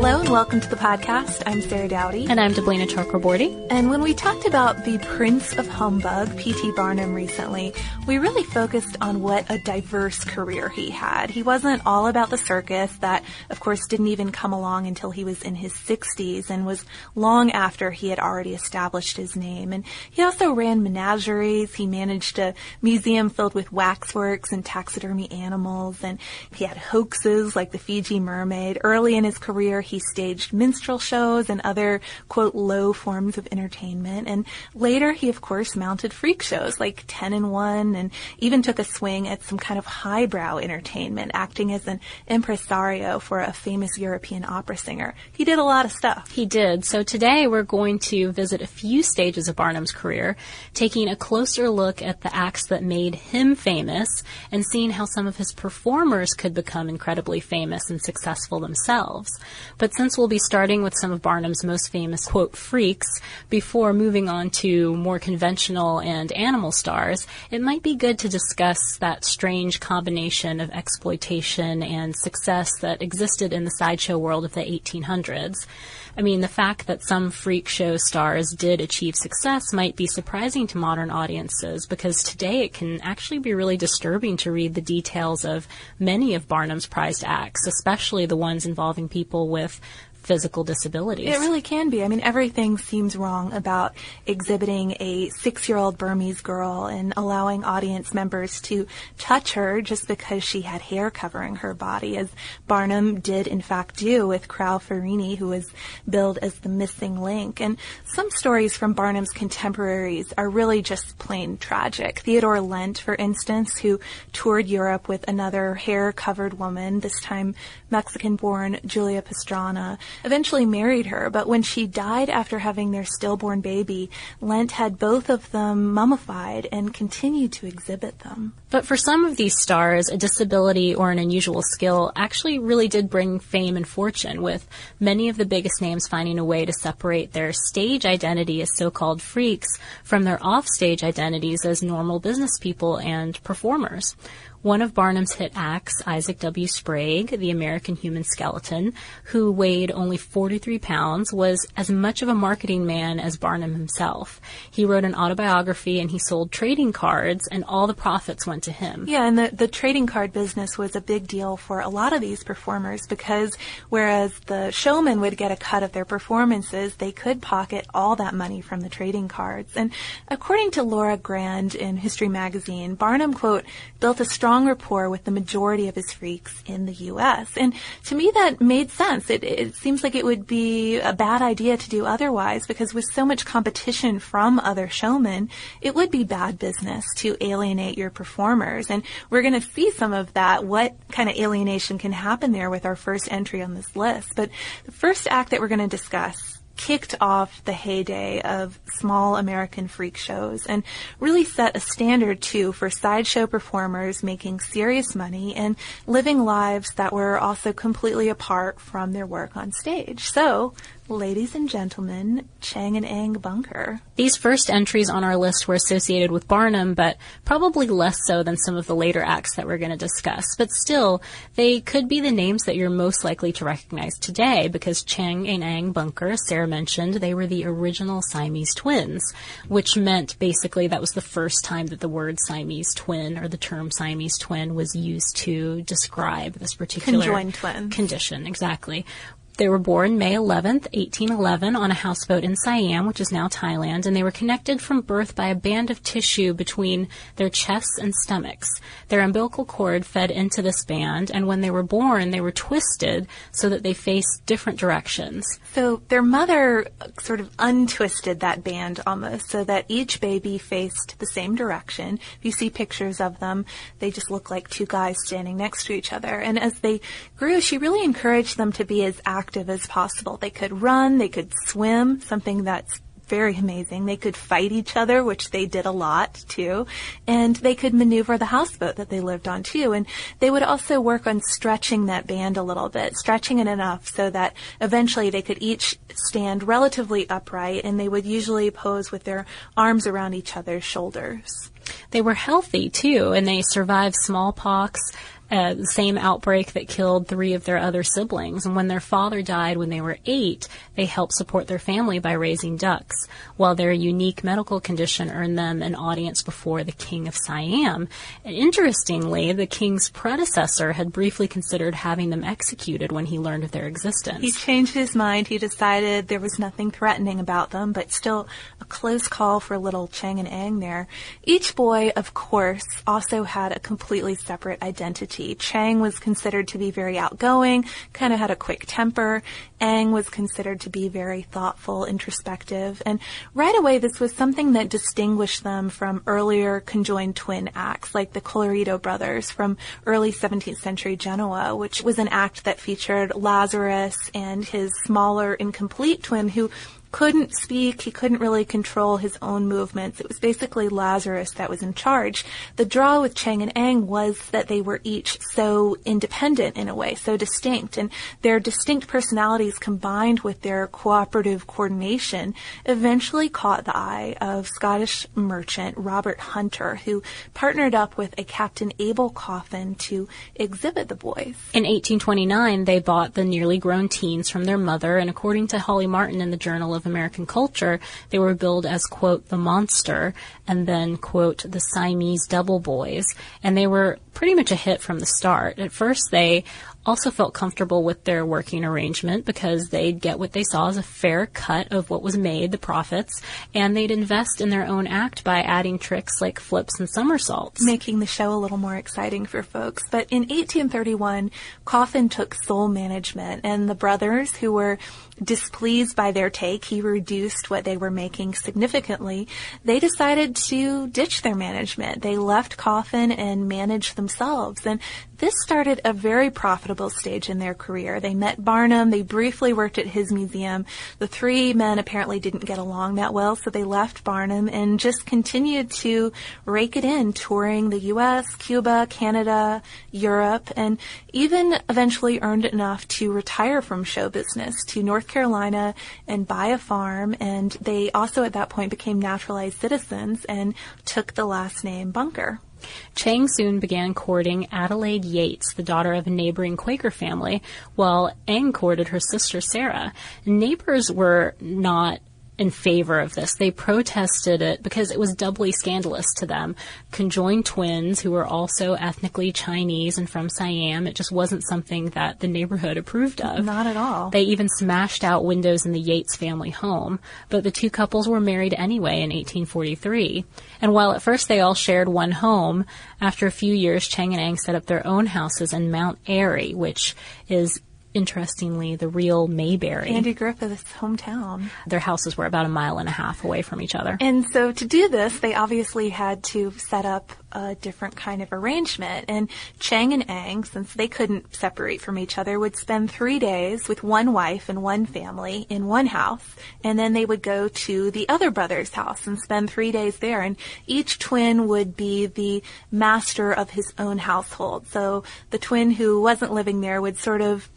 Hello and welcome to the podcast. I'm Sarah Dowdy. And I'm Deblina Chakraborty. And when we talked about the Prince of Humbug, P.T. Barnum, recently, we really focused on what a diverse career he had. He wasn't all about the circus, that, of course, didn't even come along until he was in his 60s and was long after he had already established his name. And he also ran menageries. He managed a museum filled with waxworks and taxidermy animals. And he had hoaxes like the Fiji mermaid. Early in his career, he staged minstrel shows and other, quote, low forms of entertainment. And later, he, of course, mounted freak shows like 10 and 1 and even took a swing at some kind of highbrow entertainment, acting as an impresario for a famous European opera singer. He did a lot of stuff. He did. So today, we're going to visit a few stages of Barnum's career, taking a closer look at the acts that made him famous and seeing how some of his performers could become incredibly famous and successful themselves. But since we'll be starting with some of Barnum's most famous, quote, freaks, before moving on to more conventional and animal stars, it might be good to discuss that strange combination of exploitation and success that existed in the sideshow world of the 1800s. I mean, the fact that some freak show stars did achieve success might be surprising to modern audiences because today it can actually be really disturbing to read the details of many of Barnum's prized acts, especially the ones involving people with physical disabilities. It really can be. I mean, everything seems wrong about exhibiting a six year old Burmese girl and allowing audience members to touch her just because she had hair covering her body, as Barnum did in fact do with Krao Farini, who was billed as the missing link. And some stories from Barnum's contemporaries are really just plain tragic. Theodore Lent, for instance, who toured Europe with another hair covered woman, this time Mexican born Julia Pastrana, eventually married her, but when she died after having their stillborn baby, Lent had both of them mummified and continued to exhibit them. But for some of these stars, a disability or an unusual skill actually really did bring fame and fortune, with many of the biggest names finding a way to separate their stage identity as so-called freaks from their offstage identities as normal business people and performers. One of Barnum's hit acts, Isaac W. Sprague, the American human skeleton, who weighed only 43 pounds, was as much of a marketing man as Barnum himself. He wrote an autobiography and he sold trading cards, and all the profits went to him. Yeah, and the, the trading card business was a big deal for a lot of these performers because whereas the showmen would get a cut of their performances, they could pocket all that money from the trading cards. And according to Laura Grand in History Magazine, Barnum, quote, built a strong strong rapport with the majority of his freaks in the U.S. And to me, that made sense. It, it seems like it would be a bad idea to do otherwise because with so much competition from other showmen, it would be bad business to alienate your performers. And we're going to see some of that, what kind of alienation can happen there with our first entry on this list. But the first act that we're going to discuss kicked off the heyday of small American freak shows and really set a standard too for sideshow performers making serious money and living lives that were also completely apart from their work on stage. So Ladies and gentlemen, Chang and Eng Bunker. These first entries on our list were associated with Barnum, but probably less so than some of the later acts that we're going to discuss. But still, they could be the names that you're most likely to recognize today because Chang and Eng Bunker, Sarah mentioned, they were the original Siamese twins, which meant basically that was the first time that the word Siamese twin or the term Siamese twin was used to describe this particular conjoined twin condition. Exactly. They were born May 11th, 1811 on a houseboat in Siam, which is now Thailand, and they were connected from birth by a band of tissue between their chests and stomachs. Their umbilical cord fed into this band, and when they were born, they were twisted so that they faced different directions. So their mother sort of untwisted that band almost so that each baby faced the same direction. If you see pictures of them, they just look like two guys standing next to each other. And as they grew, she really encouraged them to be as active active as possible. They could run, they could swim, something that's very amazing. They could fight each other, which they did a lot too, and they could maneuver the houseboat that they lived on too. And they would also work on stretching that band a little bit, stretching it enough so that eventually they could each stand relatively upright and they would usually pose with their arms around each other's shoulders. They were healthy too, and they survived smallpox, uh, the same outbreak that killed three of their other siblings. And when their father died when they were eight, they helped support their family by raising ducks, while their unique medical condition earned them an audience before the king of Siam. And interestingly, the king's predecessor had briefly considered having them executed when he learned of their existence. He changed his mind. He decided there was nothing threatening about them, but still a close call for little Chang and Eng there. Each boy, of course, also had a completely separate identity Chang was considered to be very outgoing, kind of had a quick temper. Eng was considered to be very thoughtful, introspective, and right away this was something that distinguished them from earlier conjoined twin acts like the Colloredo brothers from early 17th century Genoa, which was an act that featured Lazarus and his smaller incomplete twin who couldn't speak. He couldn't really control his own movements. It was basically Lazarus that was in charge. The draw with Chang and Eng was that they were each so independent in a way, so distinct, and their distinct personalities combined with their cooperative coordination eventually caught the eye of Scottish merchant Robert Hunter, who partnered up with a Captain Abel Coffin to exhibit the boys. In 1829, they bought the nearly grown teens from their mother, and according to Holly Martin in the Journal of of American culture, they were billed as, quote, the monster, and then, quote, the Siamese double boys. And they were pretty much a hit from the start. At first, they also felt comfortable with their working arrangement because they'd get what they saw as a fair cut of what was made, the profits, and they'd invest in their own act by adding tricks like flips and somersaults. Making the show a little more exciting for folks. But in 1831, Coffin took sole management, and the brothers, who were displeased by their take, he reduced what they were making significantly. They decided to ditch their management. They left Coffin and managed themselves. And this started a very profitable stage in their career. They met Barnum. They briefly worked at his museum. The three men apparently didn't get along that well, so they left Barnum and just continued to rake it in, touring the U.S., Cuba, Canada, Europe, and even eventually earned enough to retire from show business to North Carolina and buy a farm. And they also at that point became naturalized citizens and took the last name Bunker. Chang soon began courting Adelaide Yates, the daughter of a neighboring Quaker family, while Eng courted her sister Sarah. Neighbors were not in favor of this. They protested it because it was doubly scandalous to them. Conjoined twins who were also ethnically Chinese and from Siam, it just wasn't something that the neighborhood approved of. Not at all. They even smashed out windows in the Yates family home, but the two couples were married anyway in 1843. And while at first they all shared one home, after a few years, Chang and Eng set up their own houses in Mount Airy, which is interestingly, the real Mayberry. Andy Griffith's hometown. Their houses were about a mile and a half away from each other. And so to do this, they obviously had to set up a different kind of arrangement. And Chang and Ang, since they couldn't separate from each other, would spend three days with one wife and one family in one house. And then they would go to the other brother's house and spend three days there. And each twin would be the master of his own household. So the twin who wasn't living there would sort of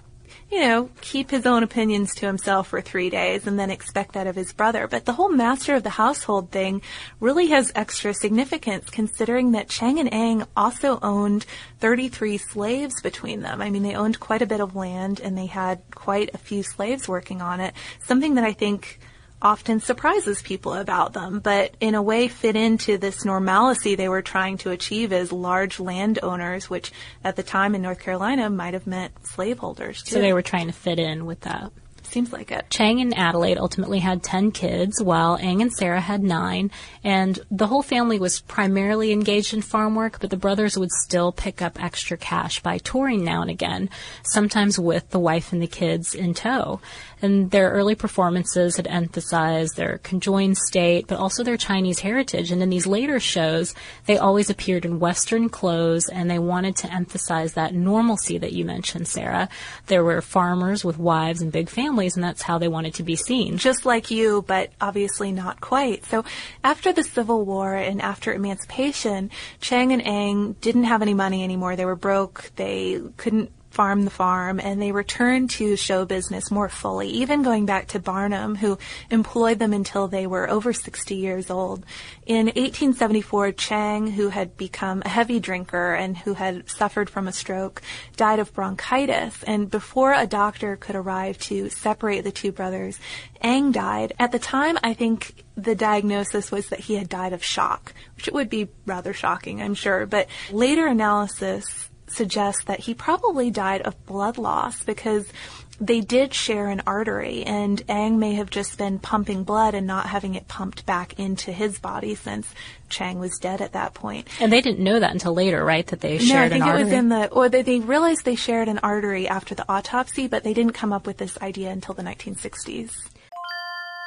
you know, keep his own opinions to himself for three days and then expect that of his brother. But the whole master of the household thing really has extra significance considering that Chang and Eng also owned 33 slaves between them. I mean, they owned quite a bit of land and they had quite a few slaves working on it. Something that I think often surprises people about them, but in a way fit into this normalcy they were trying to achieve as large landowners, which at the time in North Carolina might have meant slaveholders too. So they were trying to fit in with that. Seems like it. Chang and Adelaide ultimately had 10 kids, while Eng and Sarah had nine, and the whole family was primarily engaged in farm work, but the brothers would still pick up extra cash by touring now and again, sometimes with the wife and the kids in tow. And their early performances had emphasized their conjoined state, but also their Chinese heritage. And in these later shows, they always appeared in Western clothes, and they wanted to emphasize that normalcy that you mentioned, Sarah. There were farmers with wives and big families, and that's how they wanted to be seen. Just like you, but obviously not quite. So after the Civil War and after emancipation, Chang and Eng didn't have any money anymore. They were broke. They couldn't farm the farm and they returned to show business more fully, even going back to Barnum, who employed them until they were over 60 years old. In 1874, Chang, who had become a heavy drinker and who had suffered from a stroke, died of bronchitis. And before a doctor could arrive to separate the two brothers, Eng died. At the time, I think the diagnosis was that he had died of shock, which it would be rather shocking, I'm sure. But later analysis suggests that he probably died of blood loss because they did share an artery and Eng may have just been pumping blood and not having it pumped back into his body since Chang was dead at that point. And they didn't know that until later, right? That they shared no, I think it artery. was in the, or they, they realized they shared an artery after the autopsy, but they didn't come up with this idea until the 1960s.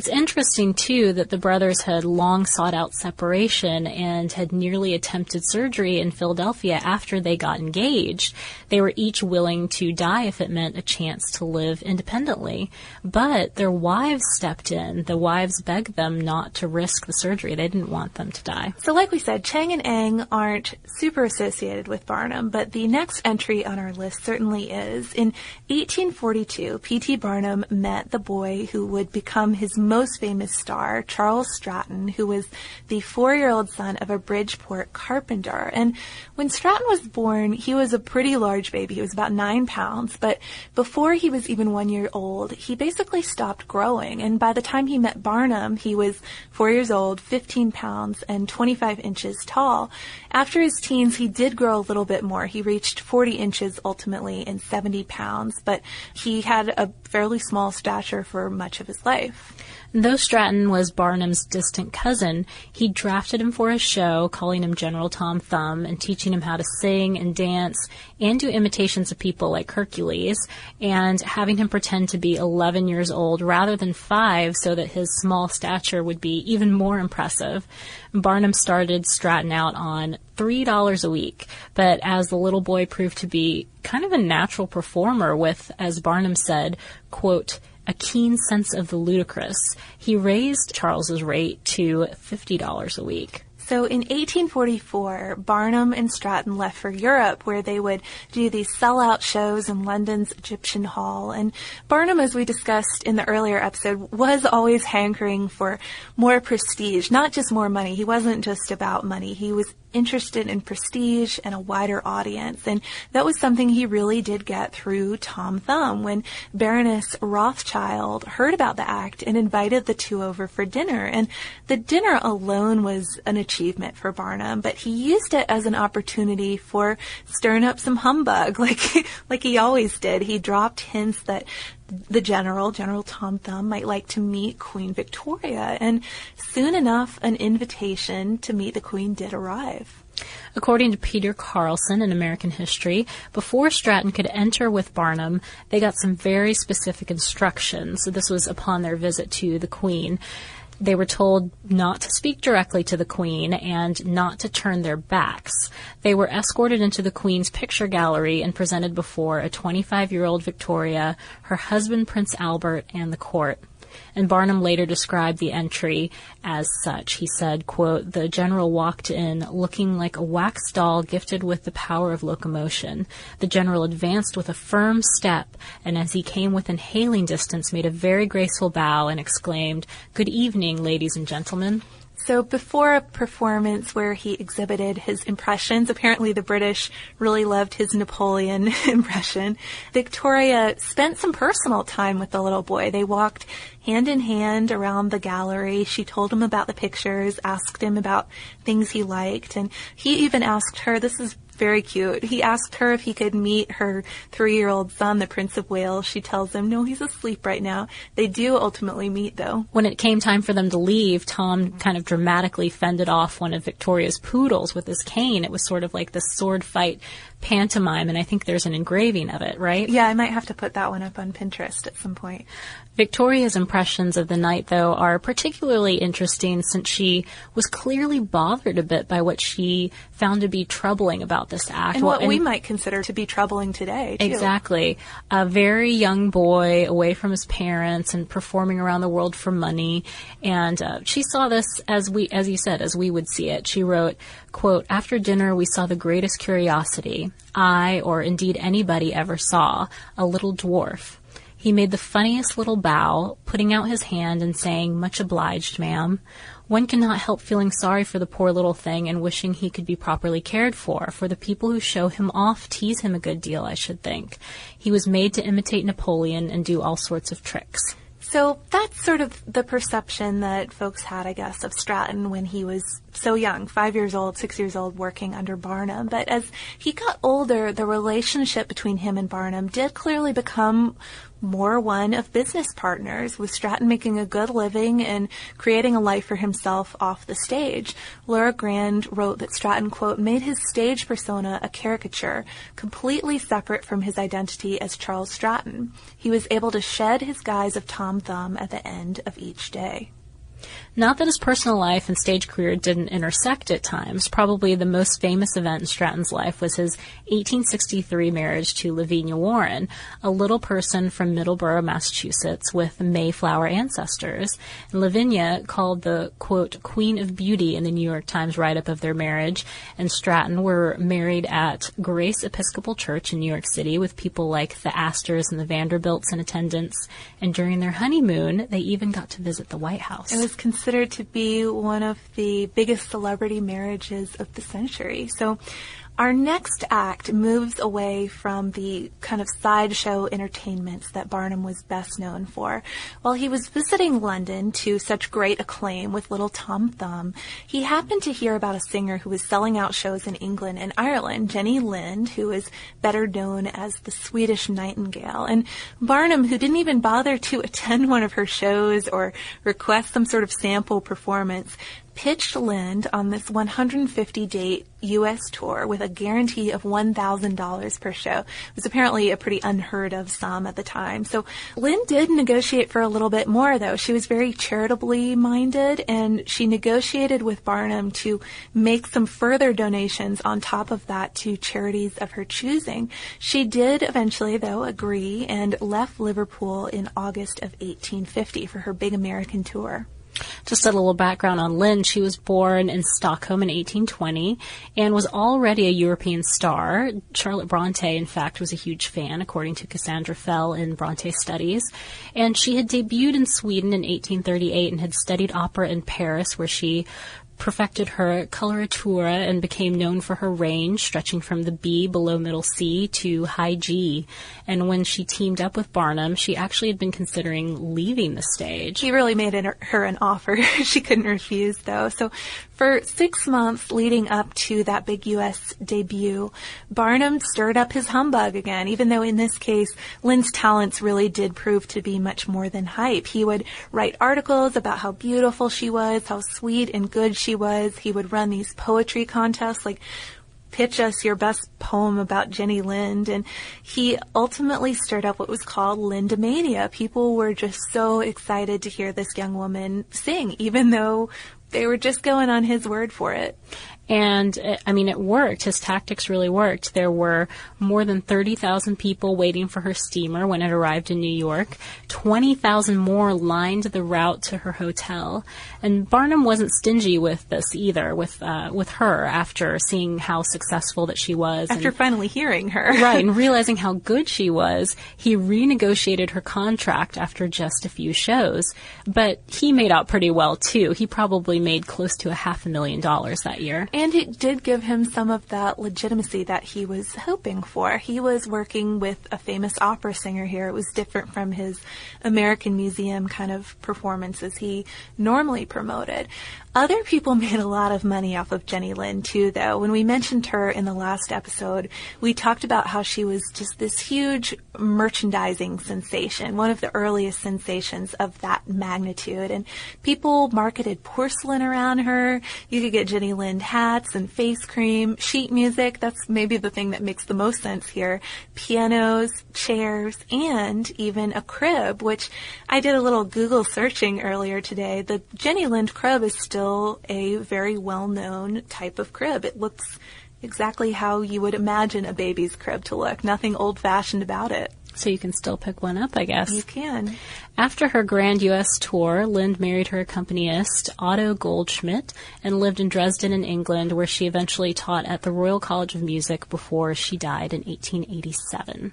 It's interesting, too, that the brothers had long sought out separation and had nearly attempted surgery in Philadelphia after they got engaged. They were each willing to die if it meant a chance to live independently. But their wives stepped in. The wives begged them not to risk the surgery. They didn't want them to die. So, like we said, Chang and Eng aren't super associated with Barnum, but the next entry on our list certainly is. In 1842, P.T. Barnum met the boy who would become his most famous star, Charles Stratton, who was the four-year-old son of a Bridgeport carpenter. And when Stratton was born, he was a pretty large baby. He was about nine pounds, but before he was even one year old, he basically stopped growing. And by the time he met Barnum, he was four years old, 15 pounds, and 25 inches tall. After his teens, he did grow a little bit more. He reached 40 inches ultimately and 70 pounds, but he had a fairly small stature for much of his life. Though Stratton was Barnum's distant cousin, he drafted him for a show, calling him General Tom Thumb and teaching him how to sing and dance and do imitations of people like Hercules, and having him pretend to be 11 years old rather than five so that his small stature would be even more impressive. Barnum started Stratton out on $3 a week, but as the little boy proved to be kind of a natural performer with, as Barnum said, quote, a keen sense of the ludicrous, he raised Charles's rate to $50 a week. So in 1844, Barnum and Stratton left for Europe where they would do these sellout shows in London's Egyptian Hall. And Barnum, as we discussed in the earlier episode, was always hankering for more prestige, not just more money. He wasn't just about money. He was interested in prestige and a wider audience. And that was something he really did get through Tom Thumb when Baroness Rothschild heard about the act and invited the two over for dinner. And the dinner alone was an achievement for Barnum, but he used it as an opportunity for stirring up some humbug like, like he always did. He dropped hints that the general, General Tom Thumb, might like to meet Queen Victoria. And soon enough, an invitation to meet the Queen did arrive. According to Peter Carlson in American History, before Stratton could enter with Barnum, they got some very specific instructions. So this was upon their visit to the Queen They were told not to speak directly to the Queen and not to turn their backs. They were escorted into the Queen's picture gallery and presented before a 25 year old Victoria, her husband Prince Albert, and the court and Barnum later described the entry as such. He said, quote, the general walked in looking like a wax doll gifted with the power of locomotion. The general advanced with a firm step, and as he came within hailing distance, made a very graceful bow and exclaimed, Good evening, ladies and gentlemen. So before a performance where he exhibited his impressions, apparently the British really loved his Napoleon impression, Victoria spent some personal time with the little boy. They walked hand in hand around the gallery. She told him about the pictures, asked him about things he liked, and he even asked her, this is very cute. He asked her if he could meet her three-year-old son, the Prince of Wales. She tells him, no, he's asleep right now. They do ultimately meet, though. When it came time for them to leave, Tom kind of dramatically fended off one of Victoria's poodles with his cane. It was sort of like the sword fight pantomime, and I think there's an engraving of it, right? Yeah, I might have to put that one up on Pinterest at some point. Victoria's impressions of the night, though, are particularly interesting since she was clearly bothered a bit by what she found to be troubling about this act. And what and we might consider to be troubling today. Too. Exactly. A very young boy away from his parents and performing around the world for money. And uh, she saw this as we, as you said, as we would see it. She wrote, quote, after dinner we saw the greatest curiosity I, or indeed anybody ever saw, a little dwarf he made the funniest little bow, putting out his hand and saying, Much obliged, ma'am. One cannot help feeling sorry for the poor little thing and wishing he could be properly cared for, for the people who show him off tease him a good deal, I should think. He was made to imitate Napoleon and do all sorts of tricks. So that's sort of the perception that folks had, I guess, of Stratton when he was so young, five years old, six years old, working under Barnum. But as he got older, the relationship between him and Barnum did clearly become more one of business partners, with Stratton making a good living and creating a life for himself off the stage. Laura Grand wrote that Stratton, quote, made his stage persona a caricature, completely separate from his identity as Charles Stratton. He was able to shed his guise of Tom Thumb at the end of each day. Not that his personal life and stage career didn't intersect at times. Probably the most famous event in Stratton's life was his 1863 marriage to Lavinia Warren, a little person from Middleborough, Massachusetts, with Mayflower ancestors. And Lavinia called the, quote, Queen of Beauty in the New York Times write-up of their marriage, and Stratton were married at Grace Episcopal Church in New York City with people like the Astors and the Vanderbilts in attendance. And during their honeymoon, they even got to visit the White House. It was considered to be one of the biggest celebrity marriages of the century. So our next act moves away from the kind of sideshow entertainments that Barnum was best known for. While he was visiting London to such great acclaim with Little Tom Thumb, he happened to hear about a singer who was selling out shows in England and Ireland, Jenny Lind, who is better known as the Swedish Nightingale. And Barnum, who didn't even bother to attend one of her shows or request some sort of sample performance, pitched Lind on this 150 date U.S. tour with a guarantee of $1,000 per show. It was apparently a pretty unheard of sum at the time. So Lind did negotiate for a little bit more though. She was very charitably minded and she negotiated with Barnum to make some further donations on top of that to charities of her choosing. She did eventually though agree and left Liverpool in August of 1850 for her big American tour. Just a little background on Lind. She was born in Stockholm in 1820 and was already a European star. Charlotte Bronte, in fact, was a huge fan, according to Cassandra Fell in Bronte Studies. And she had debuted in Sweden in 1838 and had studied opera in Paris, where she perfected her coloratura and became known for her range, stretching from the B below middle C to high G. And when she teamed up with Barnum, she actually had been considering leaving the stage. He really made it, her an offer she couldn't refuse, though. So for six months leading up to that big U.S. debut, Barnum stirred up his humbug again, even though in this case, Lind's talents really did prove to be much more than hype. He would write articles about how beautiful she was, how sweet and good she was. He would run these poetry contests like pitch us your best poem about Jenny Lind. And he ultimately stirred up what was called Lindomania. People were just so excited to hear this young woman sing, even though they were just going on his word for it. And uh, I mean, it worked. His tactics really worked. There were more than 30,000 people waiting for her steamer when it arrived in New York. 20,000 more lined the route to her hotel. And Barnum wasn't stingy with this either, with, uh, with her after seeing how successful that she was. After and, finally hearing her. right, and realizing how good she was, he renegotiated her contract after just a few shows. But he made out pretty well too. He probably made close to a half a million dollars that year. And it did give him some of that legitimacy that he was hoping for. He was working with a famous opera singer here. It was different from his American Museum kind of performances he normally promoted. Other people made a lot of money off of Jenny Lind too, though. When we mentioned her in the last episode, we talked about how she was just this huge merchandising sensation, one of the earliest sensations of that magnitude. And people marketed porcelain around her. You could get Jenny Lind hats and face cream, sheet music. That's maybe the thing that makes the most sense here. Pianos, chairs, and even a crib, which I did a little Google searching earlier today. The Jenny Lind crib is still still a very well-known type of crib. It looks exactly how you would imagine a baby's crib to look. Nothing old-fashioned about it. So you can still pick one up, I guess. You can. After her grand U.S. tour, Lind married her accompanist, Otto Goldschmidt, and lived in Dresden in England, where she eventually taught at the Royal College of Music before she died in 1887.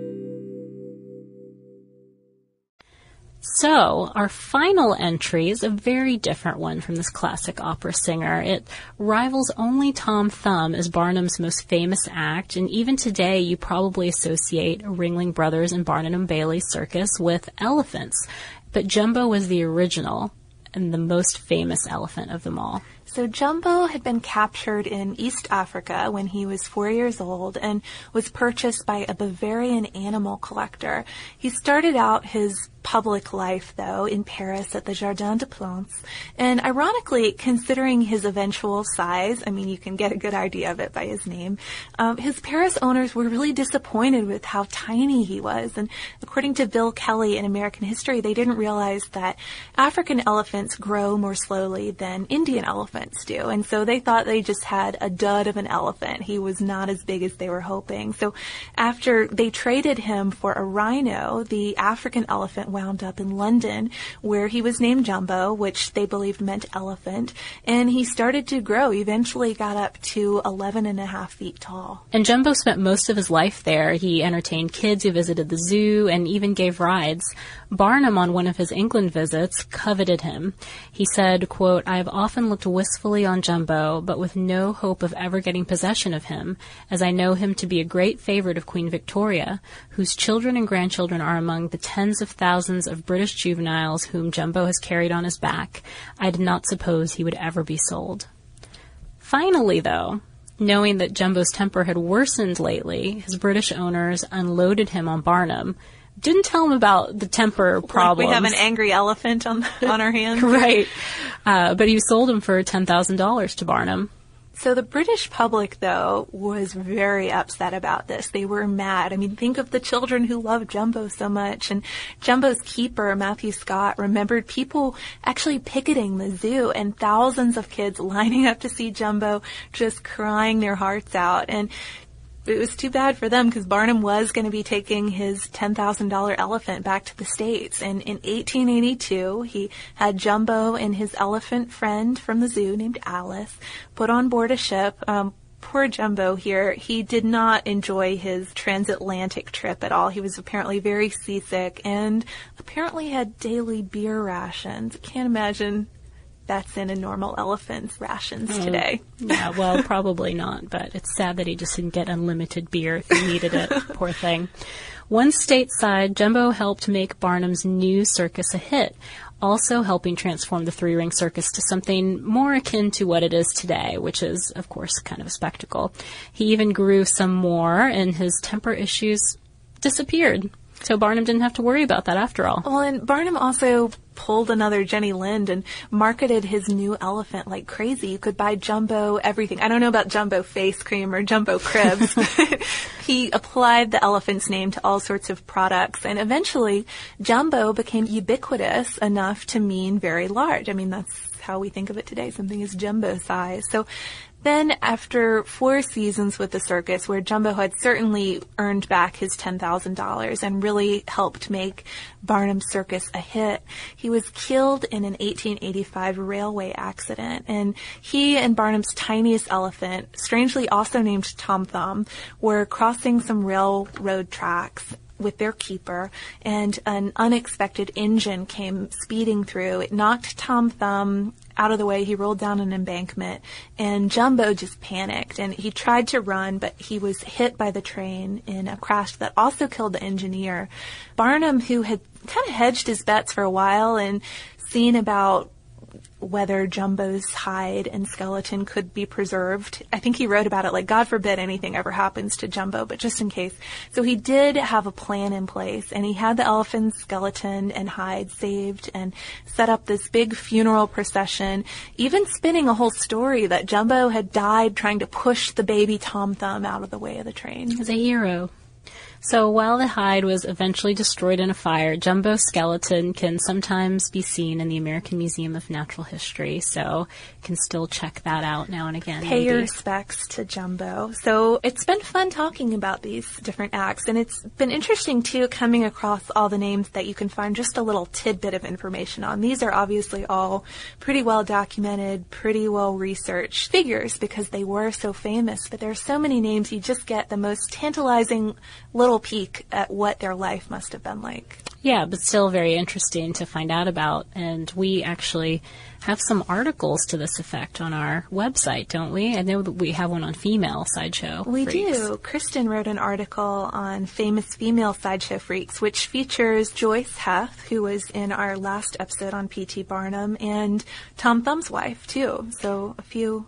So, our final entry is a very different one from this classic opera singer. It rivals only Tom Thumb as Barnum's most famous act, and even today you probably associate Ringling Brothers and Barnum Bailey Circus with elephants. But Jumbo was the original and the most famous elephant of them all. So Jumbo had been captured in East Africa when he was four years old and was purchased by a Bavarian animal collector. He started out his public life, though, in Paris at the Jardin des Plantes. And ironically, considering his eventual size, I mean, you can get a good idea of it by his name, um, his Paris owners were really disappointed with how tiny he was. And according to Bill Kelly in American History, they didn't realize that African elephants grow more slowly than Indian elephants do. And so they thought they just had a dud of an elephant. He was not as big as they were hoping. So after they traded him for a rhino, the African elephant wound up in London, where he was named Jumbo, which they believed meant elephant, and he started to grow. Eventually got up to 11 and a half feet tall. And Jumbo spent most of his life there. He entertained kids who visited the zoo and even gave rides. Barnum, on one of his England visits, coveted him. He said, quote, I have often looked wistfully on Jumbo, but with no hope of ever getting possession of him, as I know him to be a great favorite of Queen Victoria, whose children and grandchildren are among the tens of thousands of British juveniles whom Jumbo has carried on his back. I did not suppose he would ever be sold. Finally, though, knowing that Jumbo's temper had worsened lately, his British owners unloaded him on Barnum, didn't tell him about the temper problems. Like we have an angry elephant on on our hands, right? Uh, but he sold him for ten thousand dollars to Barnum. So the British public, though, was very upset about this. They were mad. I mean, think of the children who loved Jumbo so much. And Jumbo's keeper, Matthew Scott, remembered people actually picketing the zoo and thousands of kids lining up to see Jumbo just crying their hearts out. And it was too bad for them because Barnum was going to be taking his $10,000 elephant back to the States. And in 1882, he had Jumbo and his elephant friend from the zoo named Alice put on board a ship. Um, poor Jumbo here, he did not enjoy his transatlantic trip at all. He was apparently very seasick and apparently had daily beer rations. Can't imagine that's in a normal elephant's rations Oh, today. yeah, well, probably not, but it's sad that he just didn't get unlimited beer if he needed it. Poor thing. Once stateside, Jumbo helped make Barnum's new circus a hit, also helping transform the three ring circus to something more akin to what it is today, which is, of course, kind of a spectacle. He even grew some more, and his temper issues disappeared. So Barnum didn't have to worry about that after all. Well, and Barnum also pulled another Jenny Lind and marketed his new elephant like crazy. You could buy Jumbo everything. I don't know about Jumbo face cream or Jumbo cribs. he applied the elephant's name to all sorts of products and eventually Jumbo became ubiquitous enough to mean very large. I mean, that's how we think of it today. Something is jumbo size. So then, after four seasons with the circus, where Jumbo had certainly earned back his $10,000 and really helped make Barnum's Circus a hit, he was killed in an 1885 railway accident. And he and Barnum's tiniest elephant, strangely also named Tom Thumb, were crossing some railroad tracks with their keeper, and an unexpected engine came speeding through. It knocked Tom Thumb out of the way. He rolled down an embankment, and Jumbo just panicked. And he tried to run, but he was hit by the train in a crash that also killed the engineer. Barnum, who had kind of hedged his bets for a while and seen about whether Jumbo's hide and skeleton could be preserved. I think he wrote about it like, God forbid anything ever happens to Jumbo, but just in case. So he did have a plan in place and he had the elephant's skeleton and hide saved and set up this big funeral procession, even spinning a whole story that Jumbo had died trying to push the baby Tom Thumb out of the way of the train. He's a hero. So while the hide was eventually destroyed in a fire, Jumbo's skeleton can sometimes be seen in the American Museum of Natural History. So you can still check that out now and again. Pay maybe. your respects to Jumbo. So it's been fun talking about these different acts, and it's been interesting too coming across all the names that you can find just a little tidbit of information on. These are obviously all pretty well documented, pretty well researched figures because they were so famous. But there are so many names you just get the most tantalizing little peek at what their life must have been like. Yeah, but still very interesting to find out about. And we actually have some articles to this effect on our website, don't we? I know that we have one on female sideshow. We freaks. do. Kristen wrote an article on famous female sideshow freaks, which features Joyce Heth, who was in our last episode on P.T. Barnum, and Tom Thumb's wife, too. So a few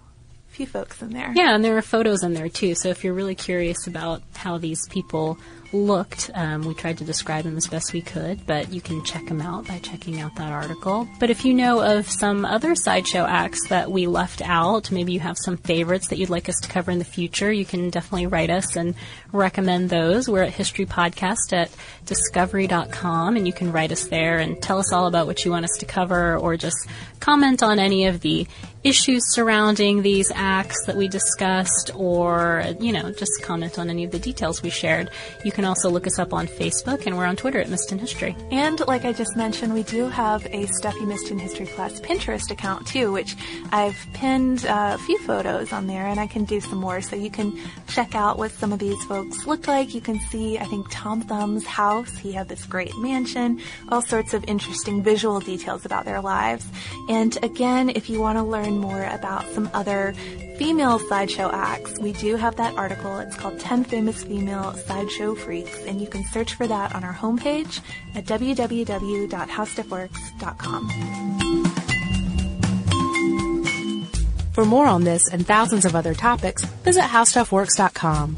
few folks in there. Yeah, and there are photos in there too. So if you're really curious about how these people looked, um, we tried to describe them as best we could, but you can check them out by checking out that article. But if you know of some other sideshow acts that we left out, maybe you have some favorites that you'd like us to cover in the future, you can definitely write us and recommend those. We're at History Podcast at discovery.com, and you can write us there and tell us all about what you want us to cover or just comment on any of the issues surrounding these acts that we discussed or, you know, just comment on any of the details we shared. You can also look us up on Facebook and we're on Twitter at Missed in History. And like I just mentioned, we do have a Stuff You Missed in History class Pinterest account too, which I've pinned uh, a few photos on there and I can do some more. So you can check out what some of these folks look like. You can see, I think, Tom Thumb's house. He had this great mansion, all sorts of interesting visual details about their lives. And again, if you want to learn more about some other female sideshow acts, we do have that article. It's called 10 Famous Female Sideshow Freaks, and you can search for that on our homepage at www.howstuffworks.com. For more on this and thousands of other topics, visit howstuffworks.com.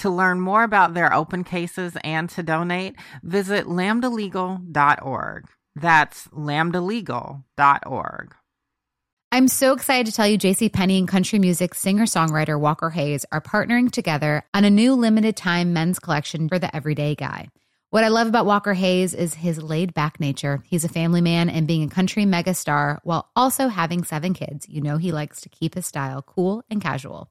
To learn more about their open cases and to donate, visit lambdalegal.org. That's lambdalegal.org. I'm so excited to tell you JC Penney and country music singer-songwriter Walker Hayes are partnering together on a new limited time men's collection for the everyday guy. What I love about Walker Hayes is his laid back nature. He's a family man and being a country megastar while also having seven kids. You know he likes to keep his style cool and casual.